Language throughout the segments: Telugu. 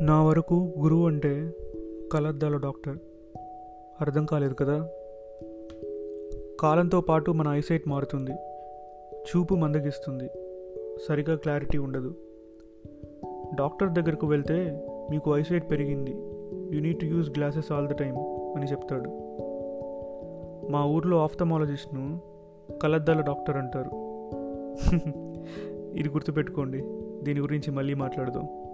నా వరకు గురువు అంటే కలద్దాల డాక్టర్. అర్థం కాలేదు కదా? కాలంతో పాటు మన ఐసైట్ మారుతుంది. చూపు మందగిస్తుంది. సరిగా క్లారిటీ ఉండదు. డాక్టర్ దగ్గరకు వెళ్తే మీకు ఐసైట్ పెరిగింది. You need to use glasses all the time అని చెప్తాడు. మా ఊర్లో ఆఫ్థమాలజిస్ట్ను కలద్దాల డాక్టర్ అంటారు. ఇది గుర్తుపెట్టుకోండి. దీని గురించి మళ్ళీ మాట్లాడదాం.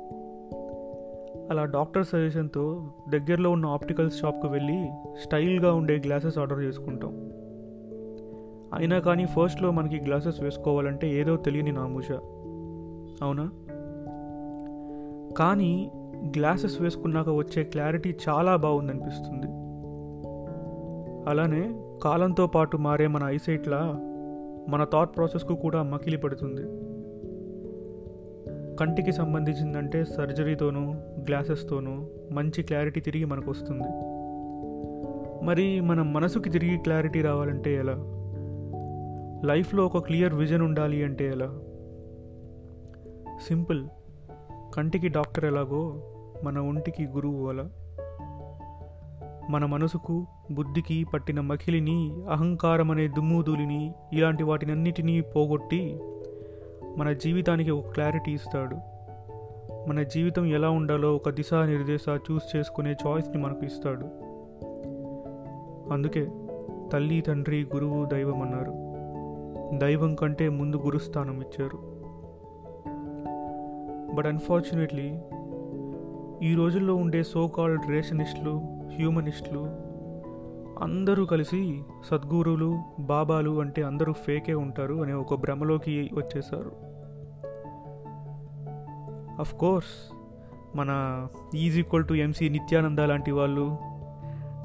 అలా డాక్టర్ సజెషన్తో దగ్గరలో ఉన్న ఆప్టికల్ షాప్కి వెళ్ళి స్టైల్గా ఉండే గ్లాసెస్ ఆర్డర్ చేసుకుంటాం. అయినా కానీ ఫస్ట్లో మనకి గ్లాసెస్ వేసుకోవాలంటే ఏదో తెలియని నామూష. అవునా? కానీ గ్లాసెస్ వేసుకున్నాక వచ్చే క్లారిటీ చాలా బాగుందనిపిస్తుంది. అలానే కాలంతో పాటు మారే మన ఐసైట్లా మన థాట్ ప్రాసెస్కు కూడా మకిలి పడుతుంది. కంటికి సంబంధించిందంటే సర్జరీతోనూ గ్లాసెస్తోనూ మంచి క్లారిటీ తిరిగి మనకు వస్తుంది మరి మన మనసుకి తిరిగి క్లారిటీ రావాలంటే ఎలా? లైఫ్లో ఒక క్లియర్ విజన్ ఉండాలి అంటే ఎలా? సింపుల్. కంటికి డాక్టర్ ఎలాగో మన ఒంటికి గురువు అలా. మన మనసుకు బుద్ధికి పట్టిన మఖిలిని అహంకారం అనే దుమ్ముధూలిని ఇలాంటి వాటినన్నిటినీ పోగొట్టి మన జీవితానికి ఒక క్లారిటీ ఇస్తాడు. మన జీవితం ఎలా ఉండాలో ఒక దిశా నిర్దేశ చూస్ చేసుకునే చాయిస్ని మనకు ఇస్తాడు. అందుకే తల్లి తండ్రి గురువు దైవం అన్నారు. దైవం కంటే ముందు గురుస్థానం ఇచ్చారు. బట్ అన్ఫార్చునేట్లీ ఈ రోజుల్లో ఉండే సో కాల్డ్ రేషనిస్టులు హ్యూమనిస్టులు అందరూ కలిసి సద్గురువులు బాబాలు అంటే అందరూ ఫేకే ఉంటారు అనే ఒక భ్రమలోకి వచ్చేసారు అఫ్ కోర్స్ మన is equal to MC Nithyananda లాంటి వాళ్ళు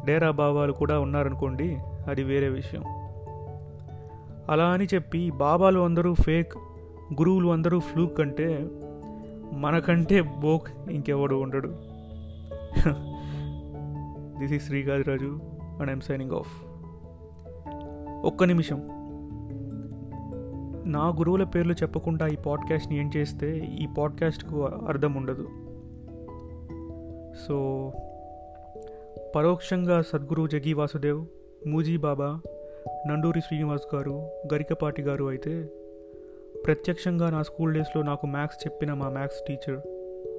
డేరా బాబాలు కూడా ఉన్నారనుకోండి అది వేరే విషయం. అలా అని చెప్పి బాబాలు అందరూ ఫేక్ గురువులు అందరూ ఫ్లూక్ అంటే మనకంటే బోక్ ఇంకెవడు ఉండడు. దిస్ ఈ Srigadiraju and I'm signing off ఒక్క నిమిషం. నా గురువుల పేర్లు చెప్పకుండా ఈ పాడ్కాస్ట్ని ఏం చేస్తే ఈ పాడ్కాస్ట్కు అర్థం ఉండదు. సో పరోక్షంగా సద్గురు జగీ వాసుదేవ్ మూజీ బాబా నండూరి శ్రీనివాస్ గారు గరికపాటి గారు అయితే ప్రత్యక్షంగా నా స్కూల్ డేస్లో నాకు మ్యాథ్స్ చెప్పిన మా మ్యాథ్స్ టీచర్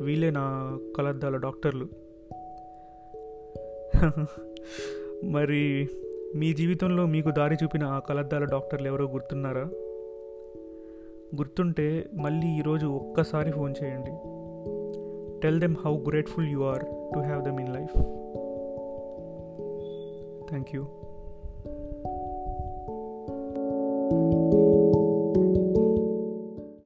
వీళ్ళే నా కలద్దాల డాక్టర్లు. మరి మీ జీవితంలో మీకు దారి చూపిన ఆ కలద్దాల డాక్టర్లు ఎవరో గుర్తున్నారా? గుర్తుంటే మళ్ళీ ఈరోజు ఒక్కసారి ఫోన్ చేయండి. Tell them how grateful you are to have them in life thank you